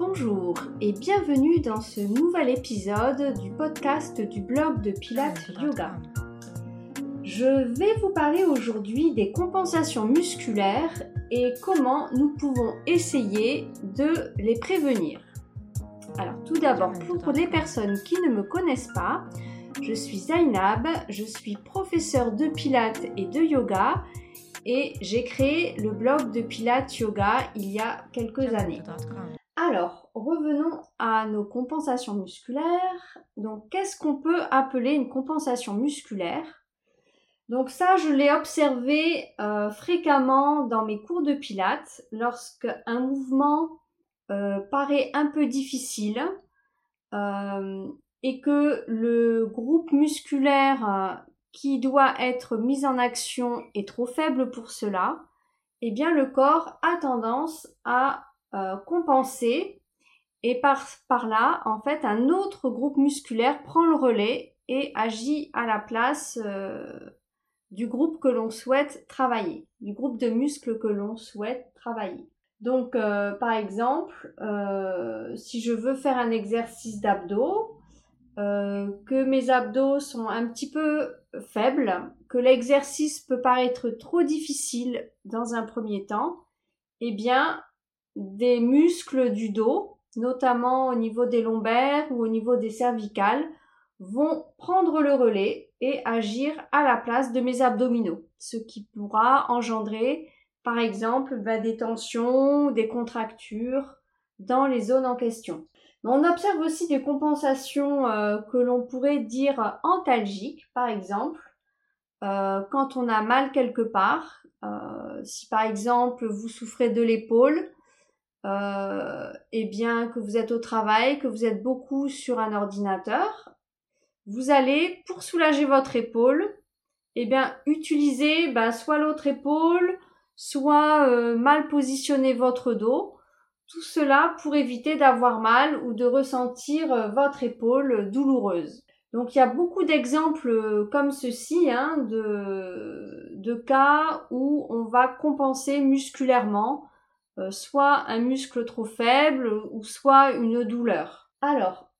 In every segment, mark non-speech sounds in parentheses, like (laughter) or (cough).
Bonjour et bienvenue dans ce nouvel épisode du podcast du blog de Pilates Yoga. Je vais vous parler aujourd'hui des compensations musculaires et comment nous pouvons essayer de les prévenir. Alors tout d'abord, pour les personnes qui ne me connaissent pas, je suis Zainab, je suis professeure de Pilates et de yoga et j'ai créé le blog de Pilates Yoga il y a quelques années. Alors, revenons à nos compensations musculaires. Donc, qu'est-ce qu'on peut appeler une compensation musculaire? Donc ça, je l'ai observé euh, fréquemment dans mes cours de Pilates lorsque un mouvement euh, paraît un peu difficile euh, et que le groupe musculaire qui doit être mis en action est trop faible pour cela, eh bien le corps a tendance à euh, compenser et par, là, en fait, un autre groupe musculaire prend le relais et agit à la place euh, du groupe que l'on souhaite travailler, du groupe de muscles que l'on souhaite travailler. Donc, euh, par exemple, si je veux faire un exercice d'abdos, que mes abdos sont un petit peu faible, que l'exercice peut paraître trop difficile dans un premier temps, eh bien, des muscles du dos, notamment au niveau des lombaires ou au niveau des cervicales, vont prendre le relais et agir à la place de mes abdominaux, ce qui pourra engendrer, par exemple, ben, des tensions, des contractures dans les zones en question. On observe aussi des compensations euh, que l'on pourrait dire antalgiques, par exemple, euh, quand on a mal quelque part. Euh, si par exemple vous souffrez de l'épaule, et bien que vous êtes au travail, que vous êtes beaucoup sur un ordinateur, vous allez, pour soulager votre épaule, et bien utiliser ben, soit l'autre épaule, soit mal positionner votre dos tout cela pour éviter d'avoir mal ou de ressentir euh, votre épaule douloureuse. Donc il y a beaucoup d'exemples euh, comme ceci hein, de, de, cas où on va compenser musculairement euh, soit un muscle trop faible ou soit une douleur. Alors,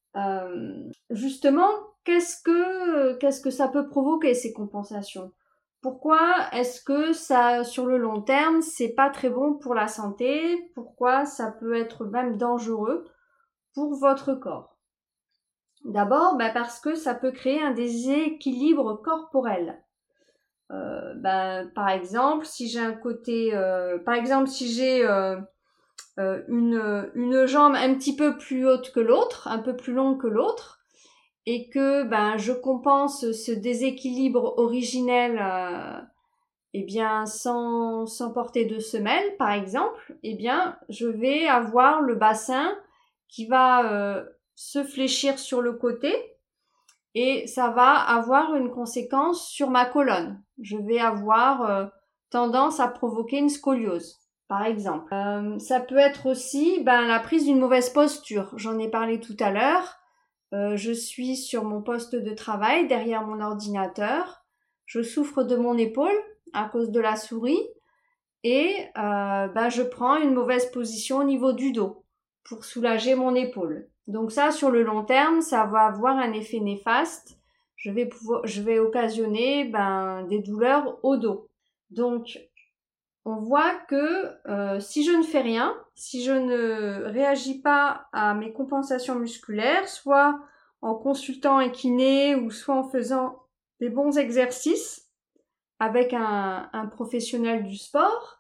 justement, qu'est-ce que, qu'est-ce que ça peut provoquer ces compensations? Pourquoi est-ce que ça, sur le long terme, c'est pas très bon pour la santé? Pourquoi ça peut être même dangereux pour votre corps? D'abord, bah, parce que ça peut créer un déséquilibre corporel. Bah, par exemple, si j'ai un côté, euh, par exemple, si j'ai euh, une, une jambe un petit peu plus haute que l'autre, un peu plus longue que l'autre, et que ben je compense ce déséquilibre originel eh bien sans, sans porter de semelle par exemple eh bien je vais avoir le bassin qui va se fléchir sur le côté et ça va avoir une conséquence sur ma colonne. Je vais avoir euh, tendance à provoquer une scoliose par exemple. Ça peut être aussi ben, la prise d'une mauvaise posture. J'en ai parlé tout à l'heure. Euh, je suis sur mon poste de travail derrière mon ordinateur. Je souffre de mon épaule à cause de la souris. Et euh, ben, je prends une mauvaise position au niveau du dos pour soulager mon épaule. Donc ça, sur le long terme, ça va avoir un effet néfaste. Je vais pouvoir, je vais occasionner ben, des douleurs au dos. Donc on voit que euh, si je ne fais rien, si je ne réagis pas à mes compensations musculaires, soit en consultant un kiné ou soit en faisant des bons exercices avec un, un professionnel du sport,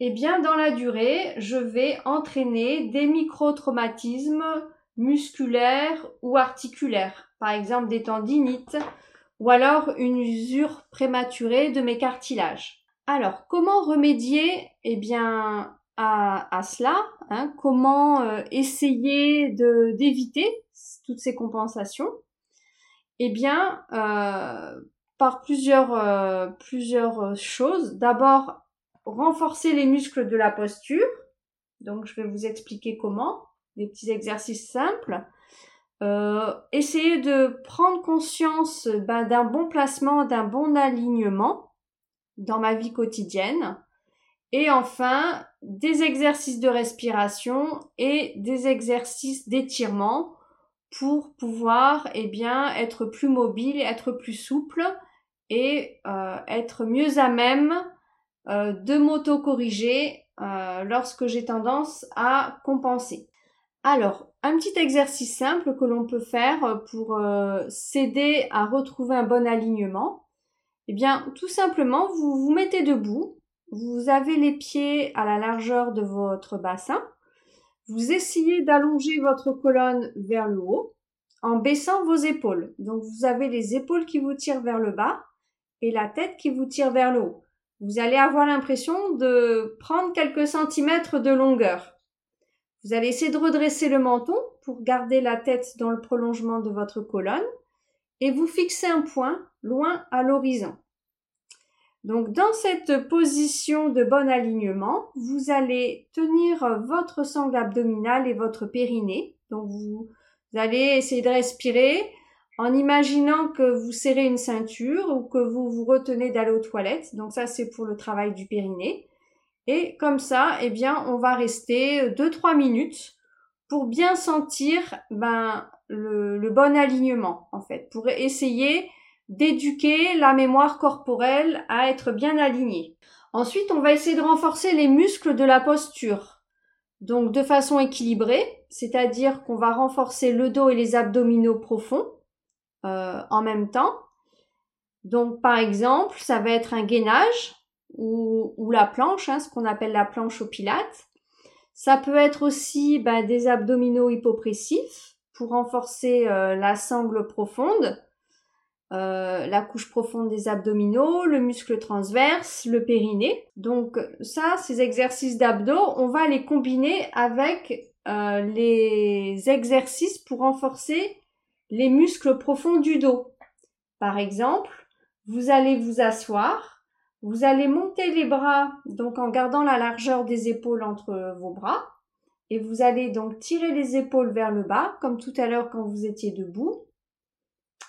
eh bien dans la durée, je vais entraîner des micro-traumatismes musculaires ou articulaires, par exemple des tendinites ou alors une usure prématurée de mes cartilages. Alors, comment remédier eh bien, à, cela hein? Comment euh, essayer d'éviter toutes ces compensations? Eh bien, euh, par plusieurs, euh, plusieurs choses. D'abord, renforcer les muscles de la posture. Donc, je vais vous expliquer comment. Des petits exercices simples. essayer de prendre conscience ben, d'un bon placement, d'un bon alignement dans ma vie quotidienne. Et enfin, des exercices de respiration et des exercices d'étirement pour pouvoir eh bien être plus mobile, être plus souple et euh, être mieux à même euh, de m'auto-corriger euh, lorsque j'ai tendance à compenser. Alors, un petit exercice simple que l'on peut faire pour s'aider à retrouver un bon alignement. Eh bien, tout simplement, vous vous mettez debout, vous avez les pieds à la largeur de votre bassin, vous essayez d'allonger votre colonne vers le haut en baissant vos épaules. Donc vous avez les épaules qui vous tirent vers le bas et la tête qui vous tire vers le haut. Vous allez avoir l'impression de prendre quelques centimètres de longueur. Vous allez essayer de redresser le menton pour garder la tête dans le prolongement de votre colonne et vous fixez un point loin à l'horizon. Donc dans cette position de bon alignement, vous allez tenir votre sangle abdominale et votre périnée. Donc vous, allez essayer de respirer en imaginant que vous serrez une ceinture ou que vous vous retenez d'aller aux toilettes. Donc ça c'est pour le travail du périnée. Et comme ça, eh bien, on va rester 2-3 minutes pour bien sentir ben, le, le bon alignement en fait, pour essayer d'éduquer la mémoire corporelle à être bien alignée. Ensuite, on va essayer de renforcer les muscles de la posture. Donc de façon équilibrée, c'est-à-dire qu'on va renforcer le dos et les abdominaux profonds euh, en même temps. Donc par exemple, ça va être un gainage ou, la planche, hein, ce qu'on appelle la planche au pilates. Ça peut être aussi ben, des abdominaux hypopressifs pour renforcer euh, la sangle profonde euh, la couche profonde des abdominaux, le muscle transverse, le périnée. Donc ça, ces exercices d'abdos, on va les combiner avec euh, les exercices pour renforcer les muscles profonds du dos. Par exemple, vous allez vous asseoir, vous allez monter les bras, donc en gardant la largeur des épaules entre vos bras, et vous allez donc tirer les épaules vers le bas, comme tout à l'heure quand vous étiez debout.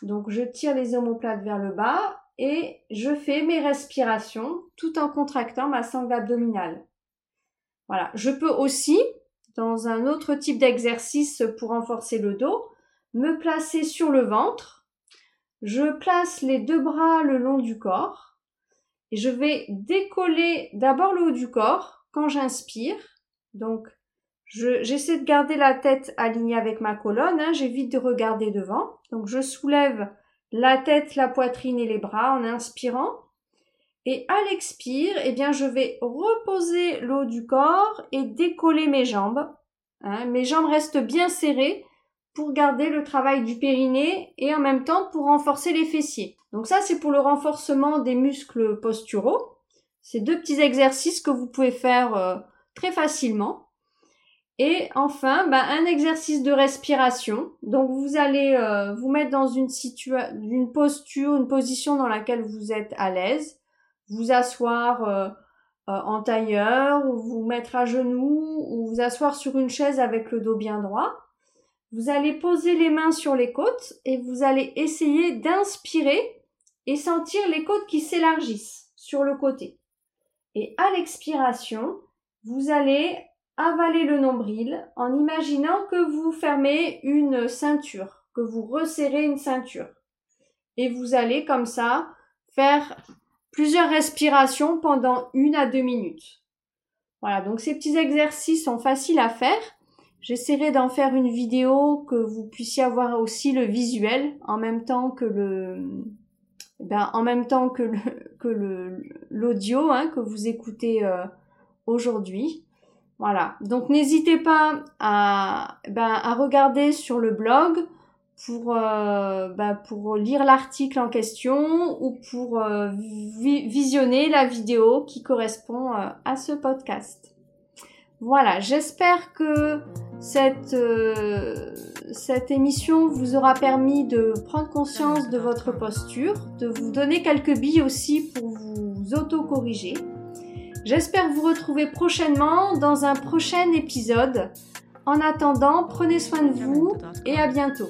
Donc je tire les omoplates vers le bas et je fais mes respirations tout en contractant ma sangle abdominale. Voilà. Je peux aussi, dans un autre type d'exercice pour renforcer le dos, me placer sur le ventre. Je place les deux bras le long du corps je vais décoller d'abord le haut du corps quand j'inspire. Donc j'essaie de garder la tête alignée avec ma colonne, hein, j'évite de regarder devant. Donc je soulève la tête, la poitrine et les bras en inspirant. Et à l'expire, eh bien, je vais reposer l'eau du corps et décoller mes jambes. Hein. Mes jambes restent bien serrées pour garder le travail du périnée et en même temps pour renforcer les fessiers. Donc ça, c'est pour le renforcement des muscles posturaux. C'est deux petits exercices que vous pouvez faire euh, très facilement. Et enfin, bah, un exercice de respiration. Donc vous allez euh, vous mettre dans une, une posture, une position dans laquelle vous êtes à l'aise. Vous asseoir euh, en tailleur, ou vous mettre à genoux, ou vous asseoir sur une chaise avec le dos bien droit. Vous allez poser les mains sur les côtes et vous allez essayer d'inspirer et sentir les côtes qui s'élargissent sur le côté. Et à l'expiration, vous allez avaler le nombril en imaginant que vous fermez une ceinture, que vous resserrez une ceinture. Et vous allez comme ça faire plusieurs respirations pendant une à deux minutes. Voilà, donc ces petits exercices sont faciles à faire. J'essaierai d'en faire une vidéo que vous puissiez avoir aussi le visuel en même temps que le ben, en même temps que le (laughs) que le l'audio hein, que vous écoutez euh, aujourd'hui. Voilà. Donc n'hésitez pas à, ben, à regarder sur le blog pour, euh, ben, pour lire l'article en question ou pour euh, visionner la vidéo qui correspond euh, à ce podcast. Voilà, j'espère que cette, cette émission vous aura permis de prendre conscience de votre posture, de vous donner quelques billes aussi pour vous auto-corriger. J'espère vous retrouver prochainement dans un prochain épisode. En attendant, prenez soin de vous et à bientôt.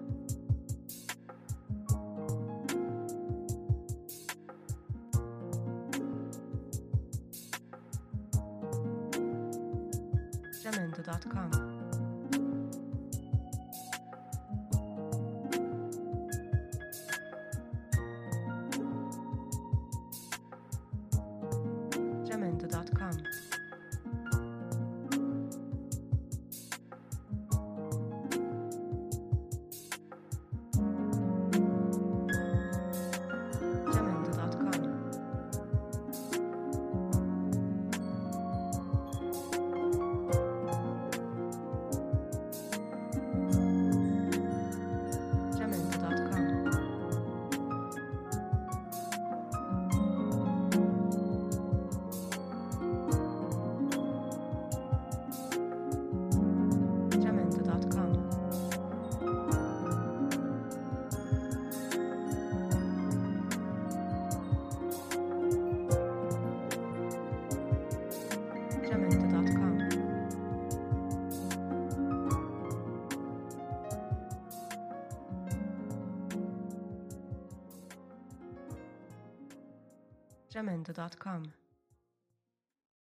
gmail.com. sacramento.com.